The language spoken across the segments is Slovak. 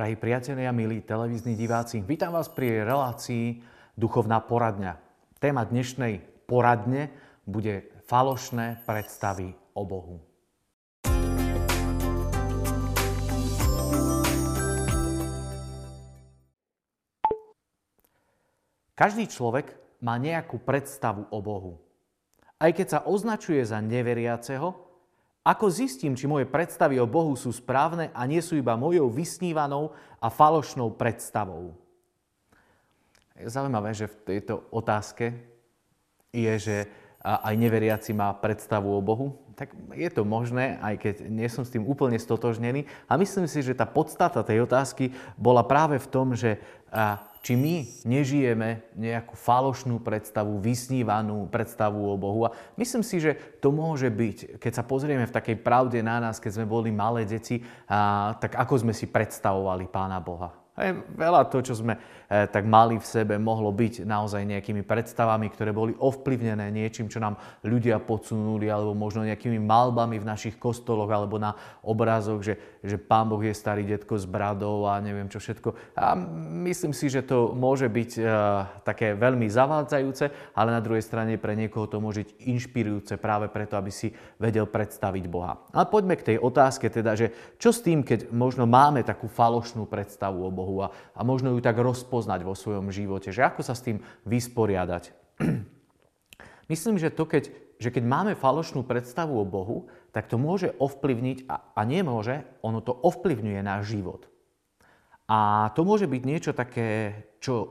Drahí priatelia, milí televízni diváci, vítam vás pri relácii Duchovná poradňa. Téma dnešnej poradne bude falošné predstavy o Bohu. Každý človek má nejakú predstavu o Bohu. Aj keď sa označuje za neveriaceho, ako zistím, či moje predstavy o Bohu sú správne a nie sú iba mojou vysnívanou a falošnou predstavou? Zaujímavé, že v tejto otázke je, že aj neveriaci má predstavu o Bohu. Tak je to možné, aj keď nie som s tým úplne stotožnený. A myslím si, že tá podstata tej otázky bola práve v tom, že či my nežijeme nejakú falošnú predstavu, vysnívanú predstavu o Bohu. A myslím si, že to môže byť, keď sa pozrieme v takej pravde na nás, keď sme boli malé deti, a, tak ako sme si predstavovali Pána Boha. Hej, veľa to, čo sme tak mali v sebe, mohlo byť naozaj nejakými predstavami, ktoré boli ovplyvnené niečím, čo nám ľudia podsunuli, alebo možno nejakými malbami v našich kostoloch, alebo na obrazoch, že, že Pán Boh je starý detko s bradou a neviem čo všetko. A myslím si, že to môže byť e, také veľmi zavádzajúce, ale na druhej strane pre niekoho to môže byť inšpirujúce práve preto, aby si vedel predstaviť Boha. A poďme k tej otázke teda, že čo s tým, keď možno máme takú falošnú predstavu o Bohu? A, a možno ju tak rozpoznať vo svojom živote, že ako sa s tým vysporiadať. Myslím, že to, keď, že keď máme falošnú predstavu o Bohu, tak to môže ovplyvniť, a, a nemôže, ono to ovplyvňuje náš život. A to môže byť niečo také, čo e,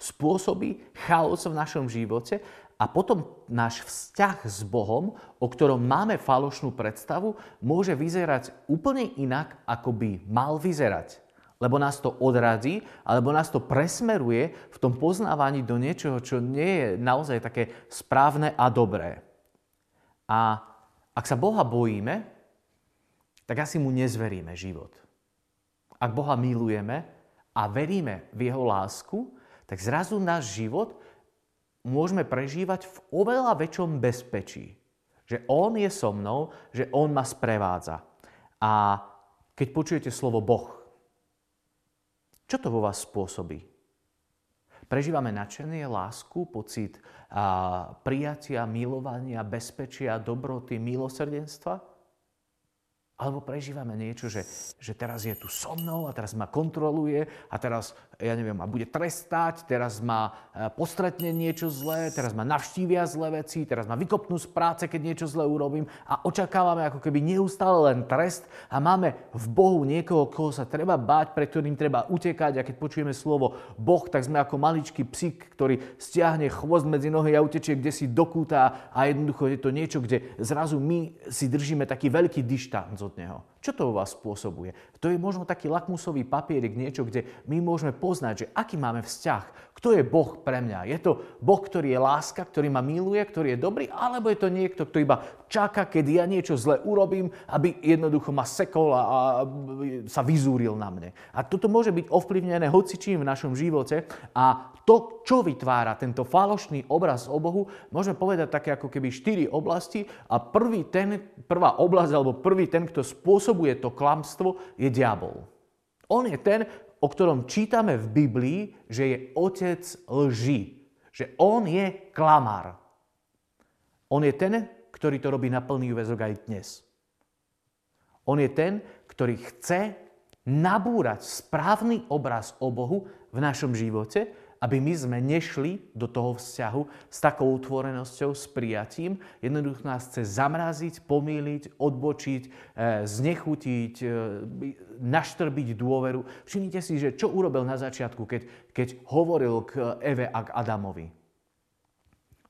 spôsobí chaos v našom živote a potom náš vzťah s Bohom, o ktorom máme falošnú predstavu, môže vyzerať úplne inak, ako by mal vyzerať lebo nás to odradí, alebo nás to presmeruje v tom poznávaní do niečoho, čo nie je naozaj také správne a dobré. A ak sa Boha bojíme, tak asi mu nezveríme život. Ak Boha milujeme a veríme v Jeho lásku, tak zrazu náš život môžeme prežívať v oveľa väčšom bezpečí. Že On je so mnou, že On ma sprevádza. A keď počujete slovo Boh, čo to vo vás spôsobí? Prežívame nadšenie, lásku, pocit a, prijatia, milovania, bezpečia, dobroty, milosrdenstva? Alebo prežívame niečo, že, že teraz je tu so mnou a teraz ma kontroluje a teraz, ja neviem, ma bude trestať, teraz ma e, postretne niečo zlé, teraz ma navštívia zlé veci, teraz ma vykopnú z práce, keď niečo zlé urobím a očakávame ako keby neustále len trest a máme v Bohu niekoho, koho sa treba báť, pre ktorým treba utekať a keď počujeme slovo Boh, tak sme ako maličký psík, ktorý stiahne chvost medzi nohy a utečie kde si dokúta a jednoducho je to niečo, kde zrazu my si držíme taký veľký dištanc od Neho. Čo to u vás spôsobuje? To je možno taký lakmusový papierik, niečo, kde my môžeme poznať, že aký máme vzťah. Kto je Boh pre mňa? Je to Boh, ktorý je láska, ktorý ma miluje, ktorý je dobrý, alebo je to niekto, kto iba čaká, keď ja niečo zle urobím, aby jednoducho ma sekol a, sa vyzúril na mne. A toto môže byť ovplyvnené hocičím v našom živote a to, čo vytvára tento falošný obraz o Bohu, môžeme povedať také ako keby štyri oblasti a prvý ten, prvá oblasť alebo prvý ten, kto spôsobuje to klamstvo, je diabol. On je ten, o ktorom čítame v Biblii, že je otec lží. Že on je klamár. On je ten, ktorý to robí na plný väzok aj dnes. On je ten, ktorý chce nabúrať správny obraz o Bohu v našom živote, aby my sme nešli do toho vzťahu s takou utvorenosťou, s prijatím. Jednoducho nás chce zamraziť, pomýliť, odbočiť, e, znechutiť, e, naštrbiť dôveru. Všimnite si, že čo urobil na začiatku, keď, keď hovoril k Eve a k Adamovi.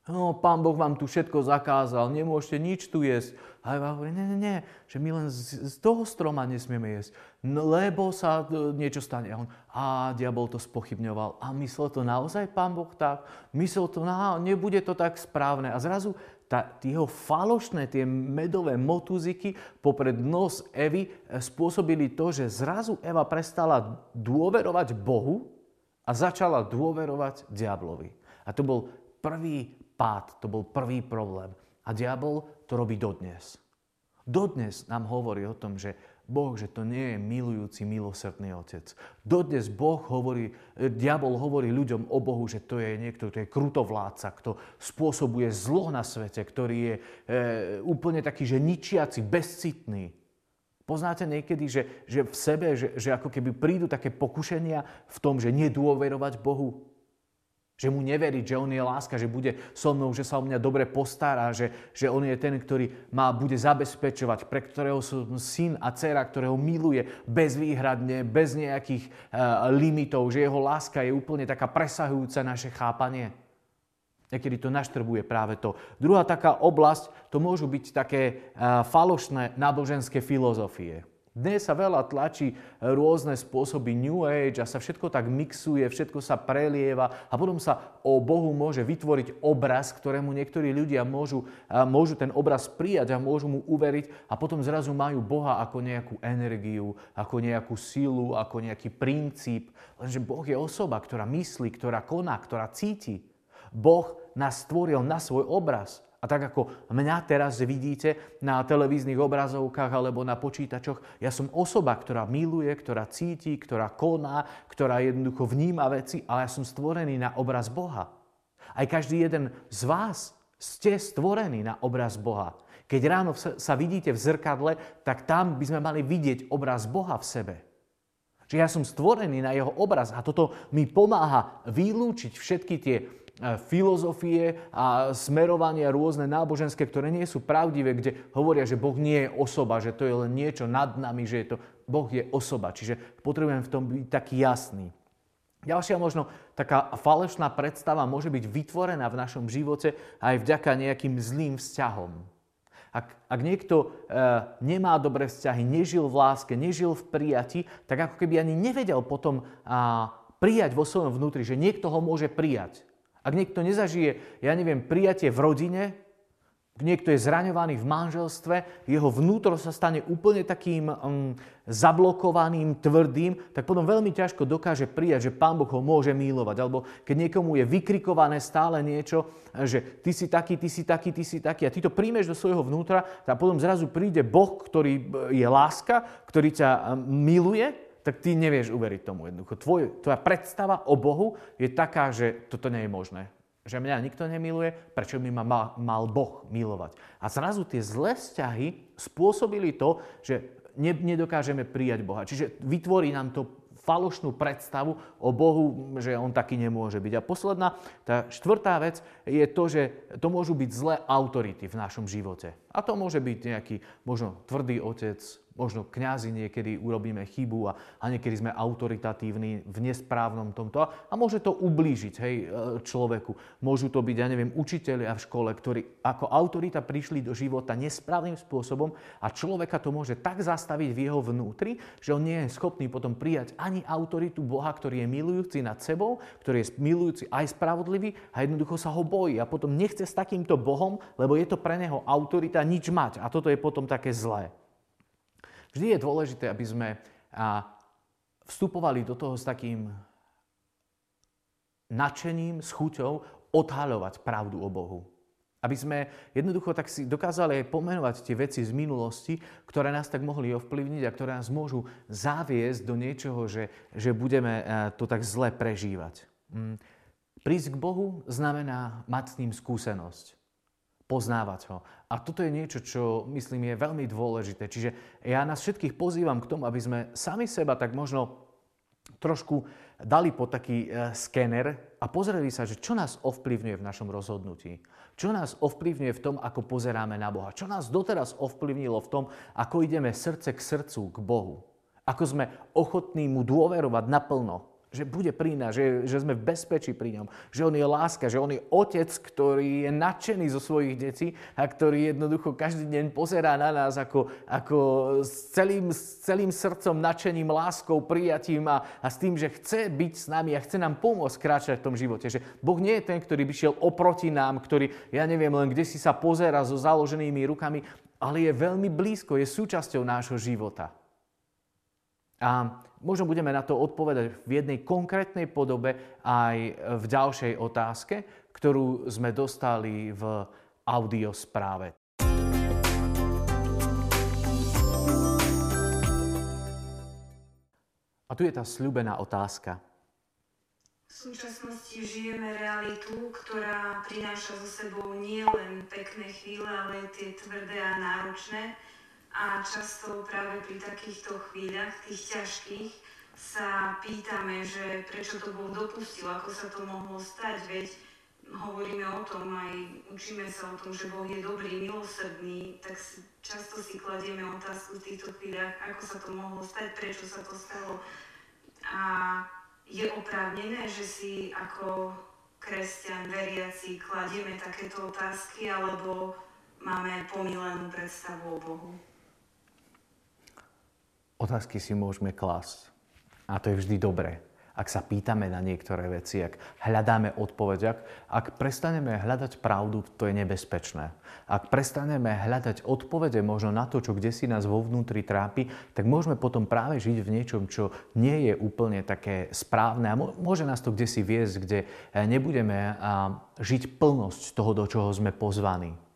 No, pán Boh vám tu všetko zakázal, nemôžete nič tu jesť. A Eva hovorí, nie, nie, nie, že my len z, z toho stroma nesmieme jesť, lebo sa e, niečo stane. A on, a diabol to spochybňoval. A myslel to naozaj pán Boh tak? Myslel to, no, nebude to tak správne. A zrazu tá, jeho falošné, tie medové motúziky popred nos Evy e, spôsobili to, že zrazu Eva prestala dôverovať Bohu a začala dôverovať diablovi. A to bol prvý pád, to bol prvý problém. A diabol to robí dodnes. Dodnes nám hovorí o tom, že Boh, že to nie je milujúci, milosrdný otec. Dodnes Boh hovorí, e, diabol hovorí ľuďom o Bohu, že to je niekto, kto je krutovládca, kto spôsobuje zlo na svete, ktorý je e, úplne taký, že ničiaci, bezcitný. Poznáte niekedy, že, že v sebe, že, že ako keby prídu také pokušenia v tom, že nedôverovať Bohu? Že mu neveriť, že on je láska, že bude so mnou, že sa o mňa dobre postará, že, že on je ten, ktorý ma bude zabezpečovať, pre ktorého som syn a dcera, ktorého miluje bezvýhradne, bez nejakých uh, limitov, že jeho láska je úplne taká presahujúca naše chápanie. Niekedy to naštrbuje práve to. Druhá taká oblasť, to môžu byť také uh, falošné náboženské filozofie. Dnes sa veľa tlačí rôzne spôsoby New Age a sa všetko tak mixuje, všetko sa prelieva a potom sa o Bohu môže vytvoriť obraz, ktorému niektorí ľudia môžu, môžu ten obraz prijať a môžu mu uveriť a potom zrazu majú Boha ako nejakú energiu, ako nejakú silu, ako nejaký princíp. Lenže Boh je osoba, ktorá myslí, ktorá koná, ktorá cíti. Boh nás stvoril na svoj obraz. Tak ako mňa teraz vidíte na televíznych obrazovkách alebo na počítačoch, ja som osoba, ktorá miluje, ktorá cíti, ktorá koná, ktorá jednoducho vníma veci, ale ja som stvorený na obraz Boha. Aj každý jeden z vás ste stvorení na obraz Boha. Keď ráno sa vidíte v zrkadle, tak tam by sme mali vidieť obraz Boha v sebe. Že ja som stvorený na jeho obraz a toto mi pomáha vylúčiť všetky tie filozofie a smerovania rôzne náboženské, ktoré nie sú pravdivé, kde hovoria, že Boh nie je osoba, že to je len niečo nad nami, že je to, Boh je osoba. Čiže potrebujem v tom byť taký jasný. Ďalšia možno taká falešná predstava môže byť vytvorená v našom živote aj vďaka nejakým zlým vzťahom. Ak, ak niekto e, nemá dobré vzťahy, nežil v láske, nežil v prijati, tak ako keby ani nevedel potom a, prijať vo svojom vnútri, že niekto ho môže prijať. Ak niekto nezažije, ja neviem, prijatie v rodine, niekto je zraňovaný v manželstve, jeho vnútro sa stane úplne takým um, zablokovaným, tvrdým, tak potom veľmi ťažko dokáže prijať, že Pán Boh ho môže milovať. Alebo keď niekomu je vykrikované stále niečo, že ty si taký, ty si taký, ty si taký a ty to príjmeš do svojho vnútra, tak potom zrazu príde Boh, ktorý je láska, ktorý ťa um, miluje tak ty nevieš uveriť tomu jednoducho. Tvoj, tvoja predstava o Bohu je taká, že toto nie je možné. Že mňa nikto nemiluje, prečo by ma mal, mal Boh milovať. A zrazu tie zlé vzťahy spôsobili to, že ne, nedokážeme prijať Boha. Čiže vytvorí nám to falošnú predstavu o Bohu, že on taký nemôže byť. A posledná, tá štvrtá vec je to, že to môžu byť zlé autority v našom živote. A to môže byť nejaký možno tvrdý otec, Možno kňazi niekedy urobíme chybu a, a niekedy sme autoritatívni v nesprávnom tomto a, a môže to ublížiť hej, e, človeku. Môžu to byť, ja neviem, učiteľia v škole, ktorí ako autorita prišli do života nesprávnym spôsobom a človeka to môže tak zastaviť v jeho vnútri, že on nie je schopný potom prijať ani autoritu Boha, ktorý je milujúci nad sebou, ktorý je milujúci aj spravodlivý a jednoducho sa ho bojí a potom nechce s takýmto Bohom, lebo je to pre neho autorita nič mať a toto je potom také zlé. Vždy je dôležité, aby sme vstupovali do toho s takým nadšením, s chuťou odhaľovať pravdu o Bohu. Aby sme jednoducho tak si dokázali aj pomenovať tie veci z minulosti, ktoré nás tak mohli ovplyvniť a ktoré nás môžu zaviesť do niečoho, že, že budeme to tak zle prežívať. Mm. Prísť k Bohu znamená mať s ním skúsenosť poznávať ho. A toto je niečo, čo myslím je veľmi dôležité. Čiže ja nás všetkých pozývam k tomu, aby sme sami seba tak možno trošku dali pod taký e, skener a pozreli sa, že čo nás ovplyvňuje v našom rozhodnutí. Čo nás ovplyvňuje v tom, ako pozeráme na Boha. Čo nás doteraz ovplyvnilo v tom, ako ideme srdce k srdcu, k Bohu. Ako sme ochotní mu dôverovať naplno že bude pri nás, že, že sme v bezpečí pri ňom, že on je láska, že on je otec, ktorý je nadšený zo svojich detí a ktorý jednoducho každý deň pozerá na nás ako, ako s, celým, s celým srdcom, nadšením, láskou, prijatím a, a s tým, že chce byť s nami a chce nám pomôcť kráčať v tom živote. Že Boh nie je ten, ktorý by šiel oproti nám, ktorý, ja neviem, len kde si sa pozera so založenými rukami, ale je veľmi blízko, je súčasťou nášho života. A možno budeme na to odpovedať v jednej konkrétnej podobe aj v ďalšej otázke, ktorú sme dostali v audiospráve. A tu je tá sľubená otázka. V súčasnosti žijeme realitu, ktorá prináša so sebou nielen pekné chvíle, ale tie tvrdé a náročné. A často práve pri takýchto chvíľach, tých ťažkých, sa pýtame, že prečo to Boh dopustil, ako sa to mohlo stať, veď hovoríme o tom, aj učíme sa o tom, že Boh je dobrý, milosrdný, tak často si kladieme otázku v týchto chvíľach, ako sa to mohlo stať, prečo sa to stalo. A je oprávnené, že si ako kresťan veriaci kladieme takéto otázky, alebo máme pomilenú predstavu o Bohu? Otázky si môžeme klásť. A to je vždy dobré ak sa pýtame na niektoré veci, ak hľadáme odpoveď, ak, ak prestaneme hľadať pravdu, to je nebezpečné. Ak prestaneme hľadať odpovede možno na to, čo kde si nás vo vnútri trápi, tak môžeme potom práve žiť v niečom, čo nie je úplne také správne a môže nás to kde si viesť, kde eh, nebudeme žiť plnosť toho, do čoho sme pozvaní.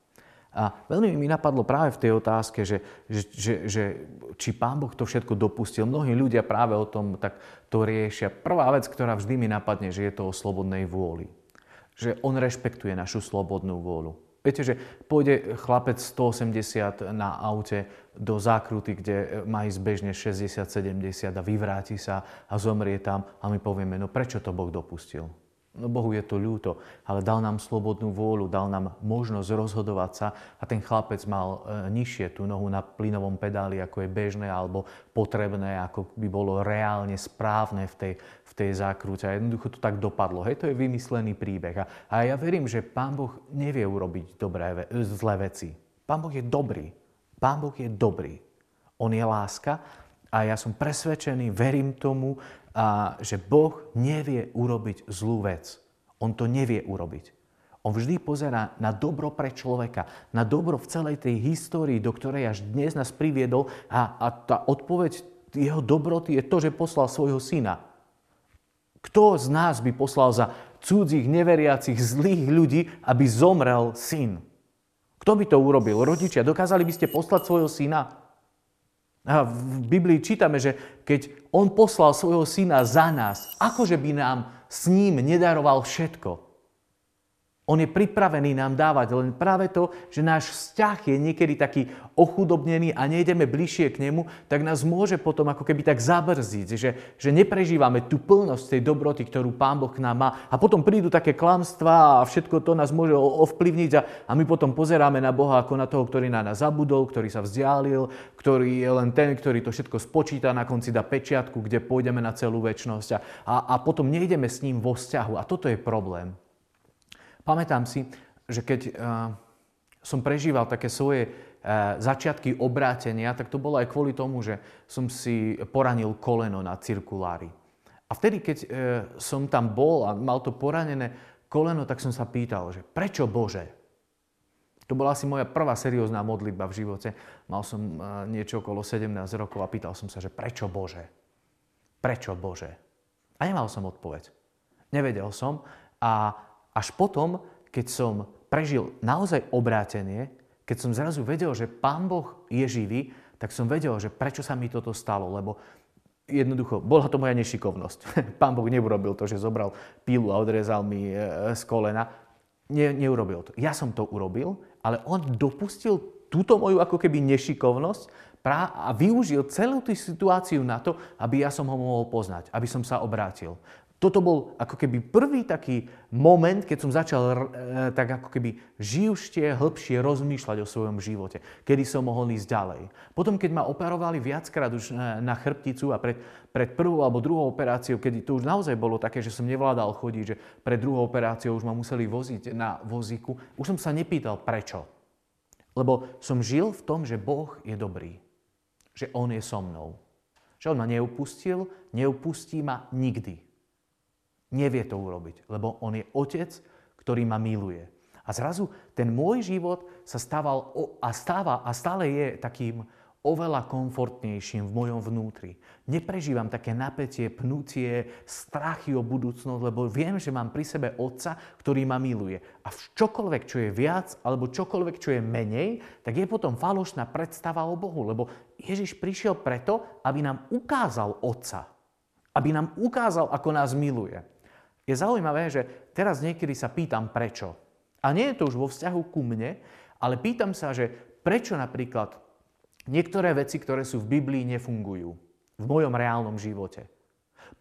A veľmi mi napadlo práve v tej otázke, že, že, že, že či Pán Boh to všetko dopustil. Mnohí ľudia práve o tom tak to riešia. Prvá vec, ktorá vždy mi napadne, že je to o slobodnej vôli. Že On rešpektuje našu slobodnú vôľu. Viete, že pôjde chlapec 180 na aute do zákruty, kde má ísť bežne 60-70 a vyvráti sa a zomrie tam a my povieme, no prečo to Boh dopustil? No Bohu je to ľúto, ale dal nám slobodnú vôľu, dal nám možnosť rozhodovať sa a ten chlapec mal e, nižšie tú nohu na plynovom pedáli, ako je bežné alebo potrebné, ako by bolo reálne správne v tej, v tej zákrute. A jednoducho to tak dopadlo. Hej, to je vymyslený príbeh. A, a ja verím, že Pán Boh nevie urobiť dobré, zlé veci. Pán Boh je dobrý. Pán Boh je dobrý. On je láska a ja som presvedčený, verím tomu, a že Boh nevie urobiť zlú vec. On to nevie urobiť. On vždy pozerá na dobro pre človeka, na dobro v celej tej histórii, do ktorej až dnes nás priviedol a, a tá odpoveď jeho dobroty je to, že poslal svojho syna. Kto z nás by poslal za cudzích, neveriacich, zlých ľudí, aby zomrel syn? Kto by to urobil? Rodičia, dokázali by ste poslať svojho syna? A v Biblii čítame, že keď on poslal svojho syna za nás, akože by nám s ním nedaroval všetko. On je pripravený nám dávať, len práve to, že náš vzťah je niekedy taký ochudobnený a nejdeme bližšie k nemu, tak nás môže potom ako keby tak zabrziť, že, že neprežívame tú plnosť tej dobroty, ktorú Pán Boh k nám má. A potom prídu také klamstvá a všetko to nás môže ovplyvniť a, a my potom pozeráme na Boha ako na toho, ktorý na nás zabudol, ktorý sa vzdialil, ktorý je len ten, ktorý to všetko spočíta, na konci dá pečiatku, kde pôjdeme na celú väčnosť a, a, a potom nejdeme s ním vo vzťahu. A toto je problém. Pamätám si, že keď uh, som prežíval také svoje uh, začiatky obrátenia, tak to bolo aj kvôli tomu, že som si poranil koleno na cirkulári. A vtedy, keď uh, som tam bol a mal to poranené koleno, tak som sa pýtal, že prečo Bože? To bola asi moja prvá seriózna modlitba v živote. Mal som niečo okolo 17 rokov a pýtal som sa, že prečo Bože? Prečo Bože? A nemal som odpoveď. Nevedel som a až potom, keď som prežil naozaj obrátenie, keď som zrazu vedel, že Pán Boh je živý, tak som vedel, že prečo sa mi toto stalo, lebo jednoducho, bola to moja nešikovnosť. Pán Boh neurobil to, že zobral pílu a odrezal mi e, z kolena. Nie, neurobil to. Ja som to urobil, ale on dopustil túto moju ako keby nešikovnosť a využil celú tú situáciu na to, aby ja som ho mohol poznať, aby som sa obrátil. Toto bol ako keby prvý taký moment, keď som začal e, tak ako keby živšie, hĺbšie rozmýšľať o svojom živote, kedy som mohol ísť ďalej. Potom, keď ma operovali viackrát už na, na chrbticu a pred, pred prvou alebo druhou operáciou, kedy to už naozaj bolo také, že som nevládal chodiť, že pred druhou operáciou už ma museli voziť na vozíku, už som sa nepýtal prečo. Lebo som žil v tom, že Boh je dobrý. Že On je so mnou. Že On ma neupustil, neupustí ma nikdy. Nevie to urobiť, lebo on je otec, ktorý ma miluje. A zrazu ten môj život sa stával a stáva a stále je takým oveľa komfortnejším v mojom vnútri. Neprežívam také napätie, pnutie, strachy o budúcnosť, lebo viem, že mám pri sebe Otca, ktorý ma miluje. A v čokoľvek, čo je viac, alebo čokoľvek, čo je menej, tak je potom falošná predstava o Bohu, lebo Ježiš prišiel preto, aby nám ukázal Otca. Aby nám ukázal, ako nás miluje. Je zaujímavé, že teraz niekedy sa pýtam prečo. A nie je to už vo vzťahu ku mne, ale pýtam sa, že prečo napríklad niektoré veci, ktoré sú v Biblii, nefungujú v mojom reálnom živote.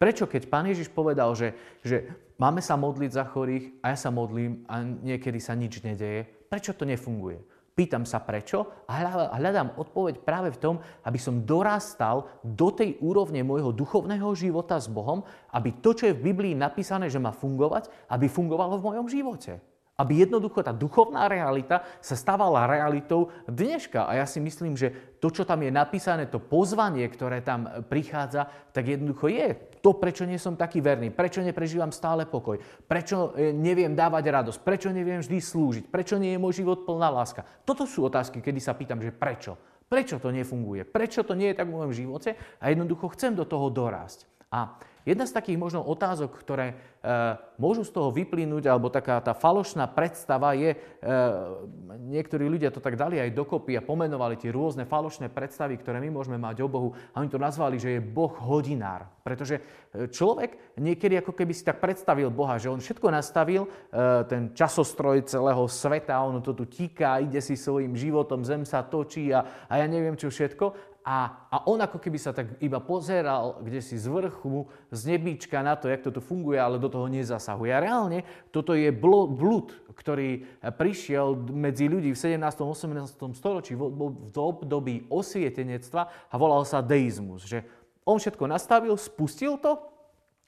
Prečo, keď pán Ježiš povedal, že, že máme sa modliť za chorých a ja sa modlím a niekedy sa nič nedeje, prečo to nefunguje? Pýtam sa prečo a hľadám odpoveď práve v tom, aby som dorastal do tej úrovne môjho duchovného života s Bohom, aby to, čo je v Biblii napísané, že má fungovať, aby fungovalo v mojom živote. Aby jednoducho tá duchovná realita sa stávala realitou dneška. A ja si myslím, že to, čo tam je napísané, to pozvanie, ktoré tam prichádza, tak jednoducho je to, prečo nie som taký verný, prečo neprežívam stále pokoj, prečo e, neviem dávať radosť, prečo neviem vždy slúžiť, prečo nie je môj život plná láska. Toto sú otázky, kedy sa pýtam, že prečo. Prečo to nefunguje? Prečo to nie je tak v mojom živote? A jednoducho chcem do toho dorásť. A Jedna z takých možno otázok, ktoré e, môžu z toho vyplynúť, alebo taká tá falošná predstava je, e, niektorí ľudia to tak dali aj dokopy a pomenovali tie rôzne falošné predstavy, ktoré my môžeme mať o Bohu a oni to nazvali, že je Boh hodinár. Pretože e, človek niekedy ako keby si tak predstavil Boha, že on všetko nastavil, e, ten časostroj celého sveta, on to tu tíka, ide si svojim životom, zem sa točí a, a ja neviem čo všetko a, a on ako keby sa tak iba pozeral kde si z vrchu, z nebíčka na to, jak to tu funguje, ale do toho nezasahuje. A reálne toto je blud, ktorý prišiel medzi ľudí v 17. 18. storočí v, v období osvietenectva a volal sa deizmus. Že on všetko nastavil, spustil to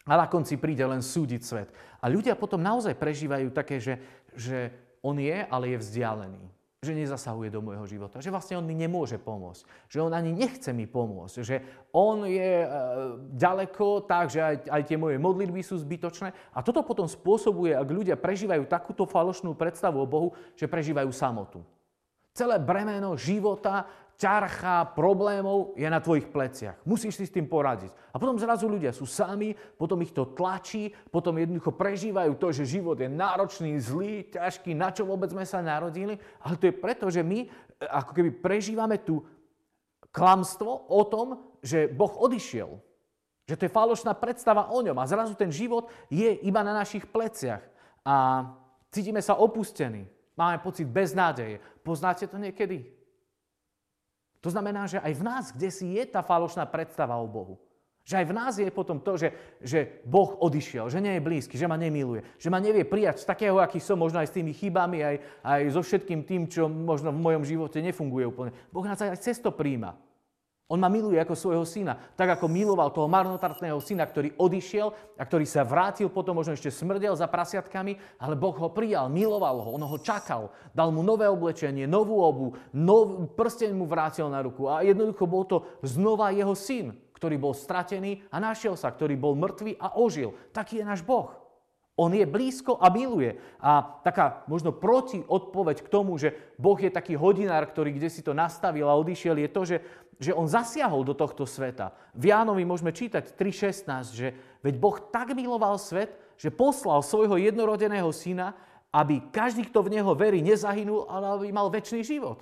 a na konci príde len súdiť svet. A ľudia potom naozaj prežívajú také, že, že on je, ale je vzdialený že nezasahuje do môjho života, že vlastne on mi nemôže pomôcť, že on ani nechce mi pomôcť, že on je e, ďaleko tak, že aj, aj tie moje modlitby sú zbytočné. A toto potom spôsobuje, ak ľudia prežívajú takúto falošnú predstavu o Bohu, že prežívajú samotu. Celé bremeno života ťarcha problémov je na tvojich pleciach. Musíš si s tým poradiť. A potom zrazu ľudia sú sami, potom ich to tlačí, potom jednoducho prežívajú to, že život je náročný, zlý, ťažký, na čo vôbec sme sa narodili. Ale to je preto, že my e, ako keby prežívame tu klamstvo o tom, že Boh odišiel. Že to je falošná predstava o ňom. A zrazu ten život je iba na našich pleciach. A cítime sa opustení. Máme pocit beznádeje. Poznáte to niekedy? To znamená, že aj v nás, kde si je tá falošná predstava o Bohu. Že aj v nás je potom to, že, že Boh odišiel, že nie je blízky, že ma nemiluje, že ma nevie prijať z takého, aký som, možno aj s tými chybami, aj, aj so všetkým tým, čo možno v mojom živote nefunguje úplne. Boh nás aj cez to príjma. On ma miluje ako svojho syna. Tak ako miloval toho marnotratného syna, ktorý odišiel a ktorý sa vrátil, potom možno ešte smrdel za prasiatkami, ale Boh ho prijal, miloval ho, on ho čakal, dal mu nové oblečenie, novú obu, nov, prsteň mu vrátil na ruku a jednoducho bol to znova jeho syn, ktorý bol stratený a našiel sa, ktorý bol mŕtvý a ožil. Taký je náš Boh. On je blízko a miluje. A taká možno proti odpoveď k tomu, že Boh je taký hodinár, ktorý kde si to nastavil a odišiel, je to, že že on zasiahol do tohto sveta. V Jánovi môžeme čítať 3.16, že veď Boh tak miloval svet, že poslal svojho jednorodeného syna, aby každý, kto v neho verí, nezahynul, ale aby mal väčší život.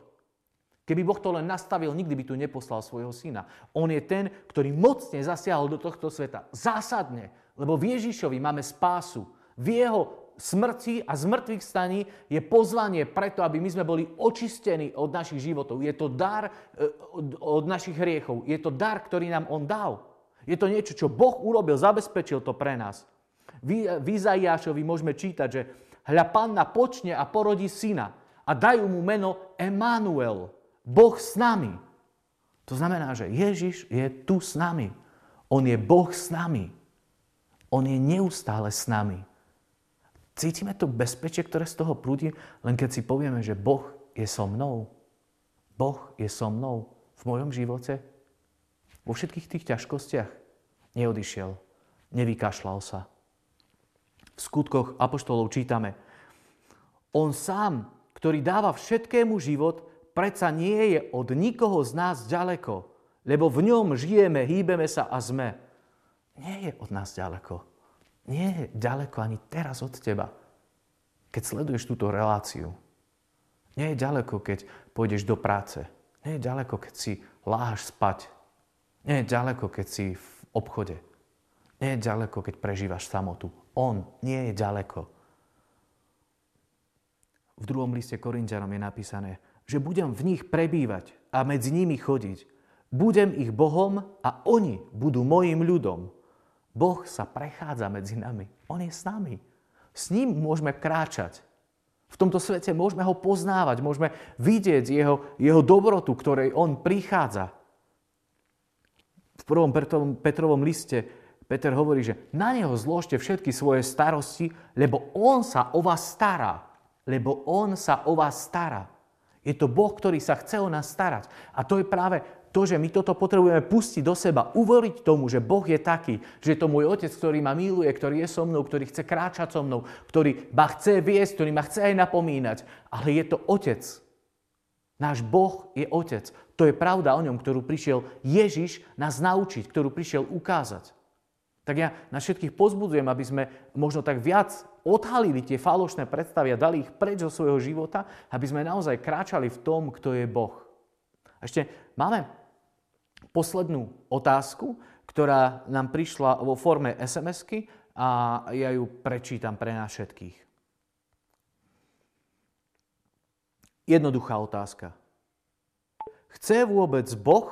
Keby Boh to len nastavil, nikdy by tu neposlal svojho syna. On je ten, ktorý mocne zasiahol do tohto sveta. Zásadne. Lebo v Ježišovi máme spásu. V jeho smrti a z mŕtvych staní je pozvanie preto, aby my sme boli očistení od našich životov. Je to dar e, od našich hriechov. Je to dar, ktorý nám On dal. Je to niečo, čo Boh urobil, zabezpečil to pre nás. V Izaiášovi môžeme čítať, že hľa panna počne a porodí syna a dajú mu meno Emanuel, Boh s nami. To znamená, že Ježiš je tu s nami. On je Boh s nami. On je neustále s nami. Cítime to bezpečie, ktoré z toho prúdi, len keď si povieme, že Boh je so mnou. Boh je so mnou v mojom živote. Vo všetkých tých ťažkostiach neodišiel, nevykašľal sa. V skutkoch Apoštolov čítame, on sám, ktorý dáva všetkému život, predsa nie je od nikoho z nás ďaleko, lebo v ňom žijeme, hýbeme sa a sme. Nie je od nás ďaleko nie je ďaleko ani teraz od teba. Keď sleduješ túto reláciu, nie je ďaleko, keď pôjdeš do práce. Nie je ďaleko, keď si láhaš spať. Nie je ďaleko, keď si v obchode. Nie je ďaleko, keď prežívaš samotu. On nie je ďaleko. V druhom liste Korintianom je napísané, že budem v nich prebývať a medzi nimi chodiť. Budem ich Bohom a oni budú mojim ľudom. Boh sa prechádza medzi nami. On je s nami. S ním môžeme kráčať. V tomto svete môžeme ho poznávať, môžeme vidieť jeho, jeho dobrotu, ktorej on prichádza. V prvom Petrovom, liste Peter hovorí, že na neho zložte všetky svoje starosti, lebo on sa o vás stará. Lebo on sa o vás stará. Je to Boh, ktorý sa chce o nás starať. A to je práve to, že my toto potrebujeme pustiť do seba, uvoriť tomu, že Boh je taký, že je to môj otec, ktorý ma miluje, ktorý je so mnou, ktorý chce kráčať so mnou, ktorý ma chce viesť, ktorý ma chce aj napomínať. Ale je to otec. Náš Boh je otec. To je pravda o ňom, ktorú prišiel Ježiš nás naučiť, ktorú prišiel ukázať. Tak ja na všetkých pozbudzujem, aby sme možno tak viac odhalili tie falošné predstavy a dali ich preč zo svojho života, aby sme naozaj kráčali v tom, kto je Boh. A ešte máme poslednú otázku, ktorá nám prišla vo forme SMS-ky a ja ju prečítam pre nás všetkých. Jednoduchá otázka. Chce vôbec Boh,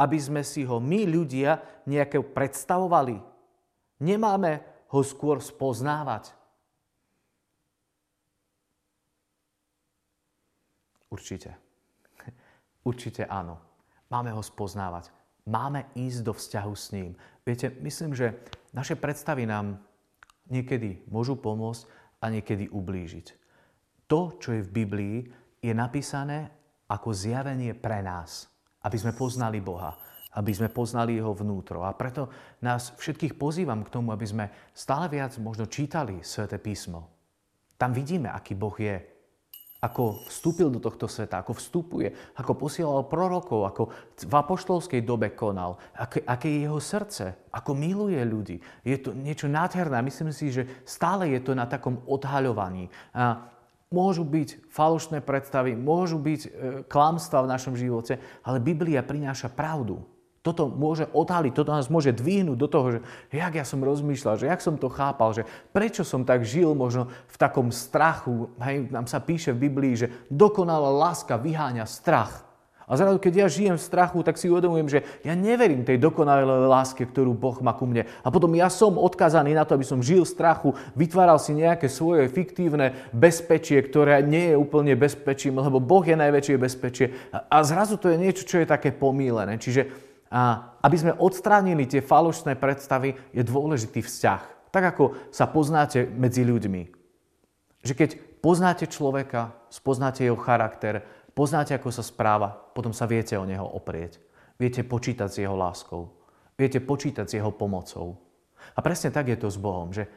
aby sme si ho my ľudia nejaké predstavovali? Nemáme ho skôr spoznávať? Určite. Určite áno. Máme ho spoznávať. Máme ísť do vzťahu s ním. Viete, myslím, že naše predstavy nám niekedy môžu pomôcť a niekedy ublížiť. To, čo je v Biblii, je napísané ako zjavenie pre nás, aby sme poznali Boha, aby sme poznali Jeho vnútro. A preto nás všetkých pozývam k tomu, aby sme stále viac možno čítali Sveté písmo. Tam vidíme, aký Boh je ako vstúpil do tohto sveta, ako vstupuje, ako posielal prorokov, ako v apoštolskej dobe konal, aké, aké je jeho srdce, ako miluje ľudí. Je to niečo nádherné. Myslím si, že stále je to na takom odhaľovaní. A môžu byť falošné predstavy, môžu byť e, klamstva v našom živote, ale Biblia prináša pravdu. Toto môže odhaliť, toto nás môže dvihnúť do toho, že jak ja som rozmýšľal, že jak som to chápal, že prečo som tak žil možno v takom strachu. Hej, nám sa píše v Biblii, že dokonalá láska vyháňa strach. A zrazu, keď ja žijem v strachu, tak si uvedomujem, že ja neverím tej dokonalej láske, ktorú Boh má ku mne. A potom ja som odkazaný na to, aby som žil v strachu, vytváral si nejaké svoje fiktívne bezpečie, ktoré nie je úplne bezpečím, lebo Boh je najväčšie bezpečie. A zrazu to je niečo, čo je také pomílené. Čiže a aby sme odstránili tie falošné predstavy, je dôležitý vzťah. Tak ako sa poznáte medzi ľuďmi. Že keď poznáte človeka, spoznáte jeho charakter, poznáte, ako sa správa, potom sa viete o neho oprieť. Viete počítať s jeho láskou. Viete počítať s jeho pomocou. A presne tak je to s Bohom, že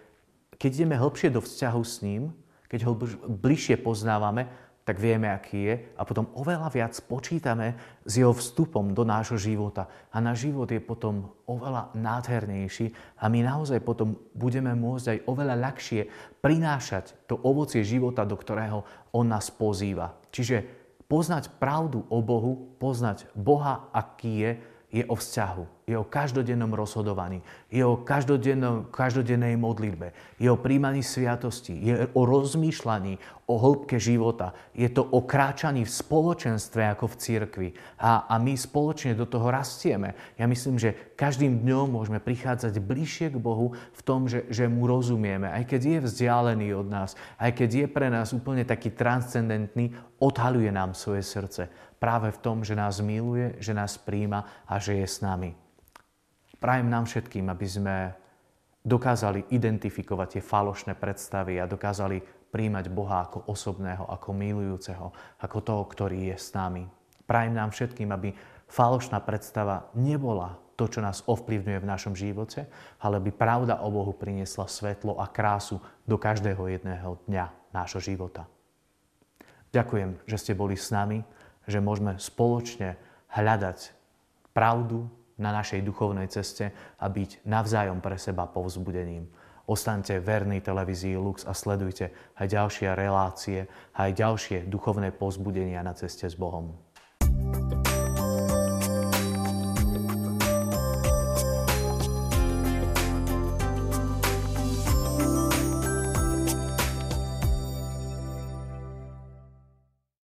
keď ideme hlbšie do vzťahu s ním, keď ho bližšie poznávame, tak vieme, aký je a potom oveľa viac počítame s jeho vstupom do nášho života. A náš život je potom oveľa nádhernejší a my naozaj potom budeme môcť aj oveľa ľahšie prinášať to ovocie života, do ktorého on nás pozýva. Čiže poznať pravdu o Bohu, poznať Boha, aký je, je o vzťahu, je o každodennom rozhodovaní, o každodennej modlitbe, o príjmaní sviatosti, je o rozmýšľaní, o hĺbke života. Je to o kráčaní v spoločenstve ako v cirkvi. A, a my spoločne do toho rastieme. Ja myslím, že každým dňom môžeme prichádzať bližšie k Bohu v tom, že, že mu rozumieme. Aj keď je vzdialený od nás, aj keď je pre nás úplne taký transcendentný, odhaluje nám svoje srdce práve v tom, že nás miluje, že nás príjma a že je s nami. Prajem nám všetkým, aby sme dokázali identifikovať tie falošné predstavy a dokázali príjmať Boha ako osobného, ako milujúceho, ako toho, ktorý je s nami. Prajem nám všetkým, aby falošná predstava nebola to, čo nás ovplyvňuje v našom živote, ale by pravda o Bohu priniesla svetlo a krásu do každého jedného dňa nášho života. Ďakujem, že ste boli s nami že môžeme spoločne hľadať pravdu na našej duchovnej ceste a byť navzájom pre seba povzbudením. Ostaňte verní televízii Lux a sledujte aj ďalšie relácie, aj ďalšie duchovné povzbudenia na ceste s Bohom.